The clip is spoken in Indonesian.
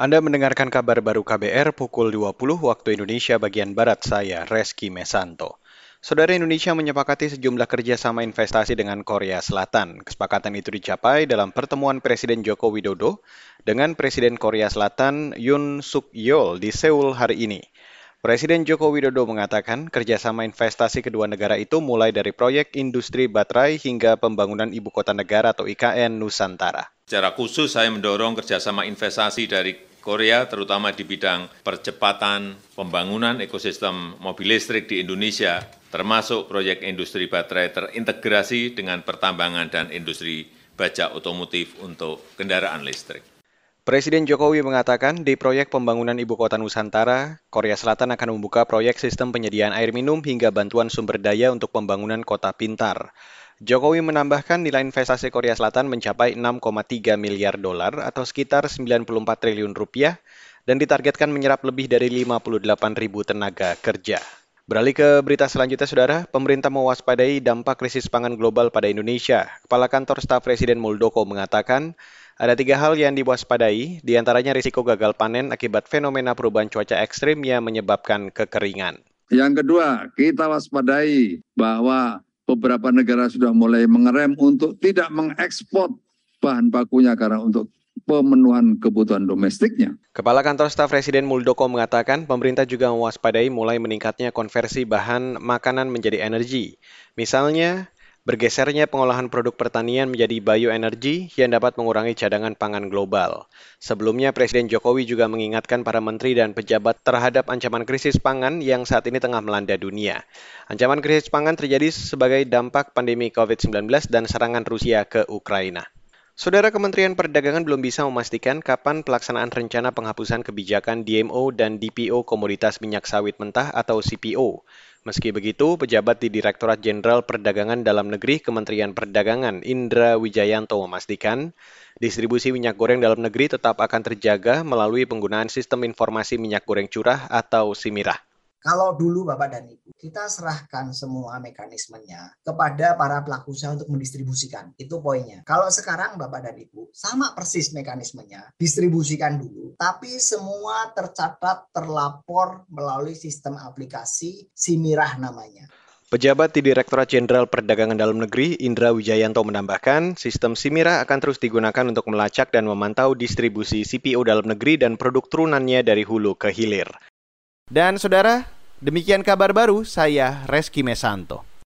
Anda mendengarkan kabar baru KBR pukul 20 waktu Indonesia bagian Barat saya, Reski Mesanto. Saudara Indonesia menyepakati sejumlah kerjasama investasi dengan Korea Selatan. Kesepakatan itu dicapai dalam pertemuan Presiden Joko Widodo dengan Presiden Korea Selatan Yoon Suk Yeol di Seoul hari ini. Presiden Joko Widodo mengatakan kerjasama investasi kedua negara itu mulai dari proyek industri baterai hingga pembangunan ibu kota negara atau IKN Nusantara. Secara khusus saya mendorong kerjasama investasi dari Korea terutama di bidang percepatan pembangunan ekosistem mobil listrik di Indonesia termasuk proyek industri baterai terintegrasi dengan pertambangan dan industri baja otomotif untuk kendaraan listrik. Presiden Jokowi mengatakan di proyek pembangunan Ibu Kota Nusantara, Korea Selatan akan membuka proyek sistem penyediaan air minum hingga bantuan sumber daya untuk pembangunan kota pintar. Jokowi menambahkan nilai investasi Korea Selatan mencapai 6,3 miliar dolar atau sekitar 94 triliun rupiah dan ditargetkan menyerap lebih dari 58 ribu tenaga kerja. Beralih ke berita selanjutnya, Saudara. Pemerintah mewaspadai dampak krisis pangan global pada Indonesia. Kepala Kantor Staf Presiden Muldoko mengatakan, ada tiga hal yang diwaspadai, di antaranya risiko gagal panen akibat fenomena perubahan cuaca ekstrim yang menyebabkan kekeringan. Yang kedua, kita waspadai bahwa beberapa negara sudah mulai mengerem untuk tidak mengekspor bahan bakunya karena untuk pemenuhan kebutuhan domestiknya. Kepala Kantor Staf Presiden Muldoko mengatakan pemerintah juga mewaspadai mulai meningkatnya konversi bahan makanan menjadi energi. Misalnya, Bergesernya pengolahan produk pertanian menjadi bioenergi yang dapat mengurangi cadangan pangan global. Sebelumnya, Presiden Jokowi juga mengingatkan para menteri dan pejabat terhadap ancaman krisis pangan yang saat ini tengah melanda dunia. Ancaman krisis pangan terjadi sebagai dampak pandemi COVID-19 dan serangan Rusia ke Ukraina. Saudara Kementerian Perdagangan belum bisa memastikan kapan pelaksanaan rencana penghapusan kebijakan DMO dan DPO komoditas minyak sawit mentah atau CPO. Meski begitu, pejabat di Direktorat Jenderal Perdagangan Dalam Negeri Kementerian Perdagangan Indra Wijayanto memastikan distribusi minyak goreng dalam negeri tetap akan terjaga melalui penggunaan sistem informasi minyak goreng curah atau SIMIRAH. Kalau dulu Bapak dan Ibu, kita serahkan semua mekanismenya kepada para pelaku usaha untuk mendistribusikan. Itu poinnya. Kalau sekarang Bapak dan Ibu, sama persis mekanismenya. Distribusikan dulu, tapi semua tercatat, terlapor melalui sistem aplikasi Simirah namanya. Pejabat di Direktorat Jenderal Perdagangan Dalam Negeri, Indra Wijayanto menambahkan, sistem Simira akan terus digunakan untuk melacak dan memantau distribusi CPO dalam negeri dan produk turunannya dari hulu ke hilir. Dan saudara, demikian kabar baru saya Reski Mesanto.